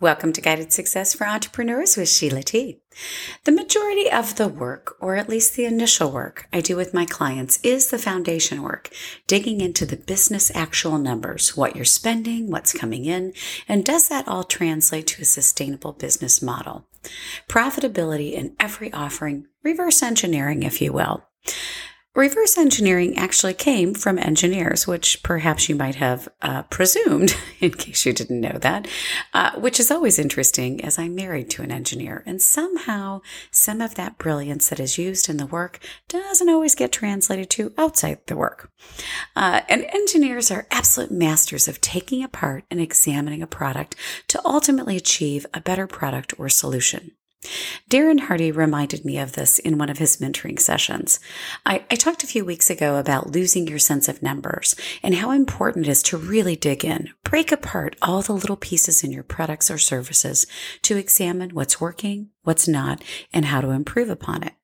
Welcome to Guided Success for Entrepreneurs with Sheila T. The majority of the work, or at least the initial work I do with my clients, is the foundation work, digging into the business actual numbers, what you're spending, what's coming in, and does that all translate to a sustainable business model? Profitability in every offering, reverse engineering, if you will. Reverse engineering actually came from engineers, which perhaps you might have uh, presumed, in case you didn't know that, uh, which is always interesting as I'm married to an engineer. And somehow, some of that brilliance that is used in the work doesn't always get translated to outside the work. Uh, and engineers are absolute masters of taking apart and examining a product to ultimately achieve a better product or solution. Darren Hardy reminded me of this in one of his mentoring sessions. I, I, talked a few weeks ago about losing your sense of numbers and how important it is to really dig in, break apart all the little pieces in your products or services to examine what's working, what's not, and how to improve upon it.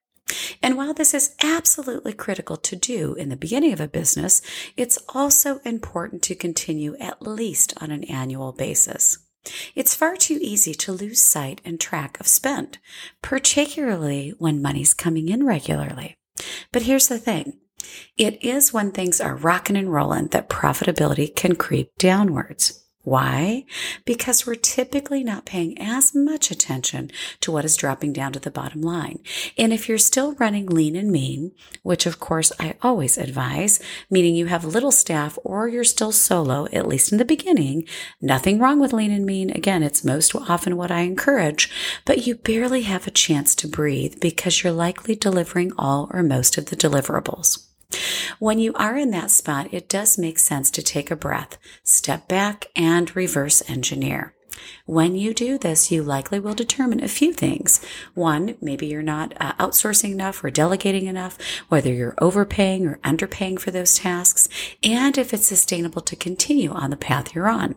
And while this is absolutely critical to do in the beginning of a business, it's also important to continue at least on an annual basis. It's far too easy to lose sight and track of spend, particularly when money's coming in regularly. But here's the thing. It is when things are rocking and rolling that profitability can creep downwards. Why? Because we're typically not paying as much attention to what is dropping down to the bottom line. And if you're still running lean and mean, which of course I always advise, meaning you have little staff or you're still solo, at least in the beginning, nothing wrong with lean and mean. Again, it's most often what I encourage, but you barely have a chance to breathe because you're likely delivering all or most of the deliverables. When you are in that spot, it does make sense to take a breath, step back, and reverse engineer. When you do this, you likely will determine a few things. One, maybe you're not uh, outsourcing enough or delegating enough, whether you're overpaying or underpaying for those tasks, and if it's sustainable to continue on the path you're on.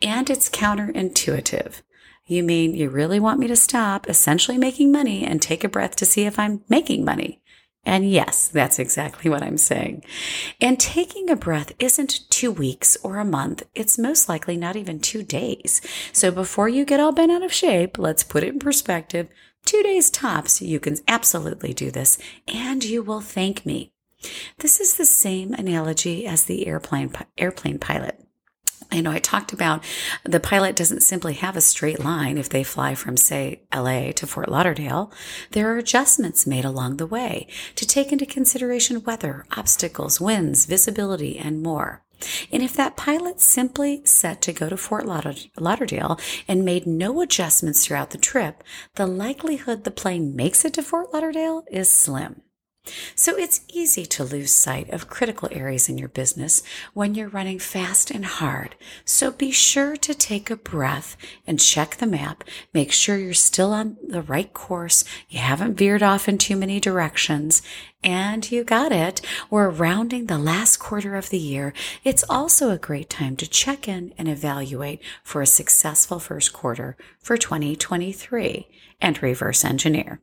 And it's counterintuitive. You mean you really want me to stop essentially making money and take a breath to see if I'm making money? And yes, that's exactly what I'm saying. And taking a breath isn't two weeks or a month. It's most likely not even two days. So before you get all bent out of shape, let's put it in perspective. Two days tops, you can absolutely do this and you will thank me. This is the same analogy as the airplane, airplane pilot. I know I talked about the pilot doesn't simply have a straight line if they fly from, say, LA to Fort Lauderdale. There are adjustments made along the way to take into consideration weather, obstacles, winds, visibility, and more. And if that pilot simply set to go to Fort Lauderdale and made no adjustments throughout the trip, the likelihood the plane makes it to Fort Lauderdale is slim. So it's easy to lose sight of critical areas in your business when you're running fast and hard. So be sure to take a breath and check the map. Make sure you're still on the right course. You haven't veered off in too many directions. And you got it. We're rounding the last quarter of the year. It's also a great time to check in and evaluate for a successful first quarter for 2023 and reverse engineer.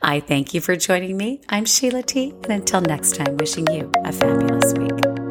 I thank you for joining me. I'm Sheila T. And until next time, wishing you a fabulous week.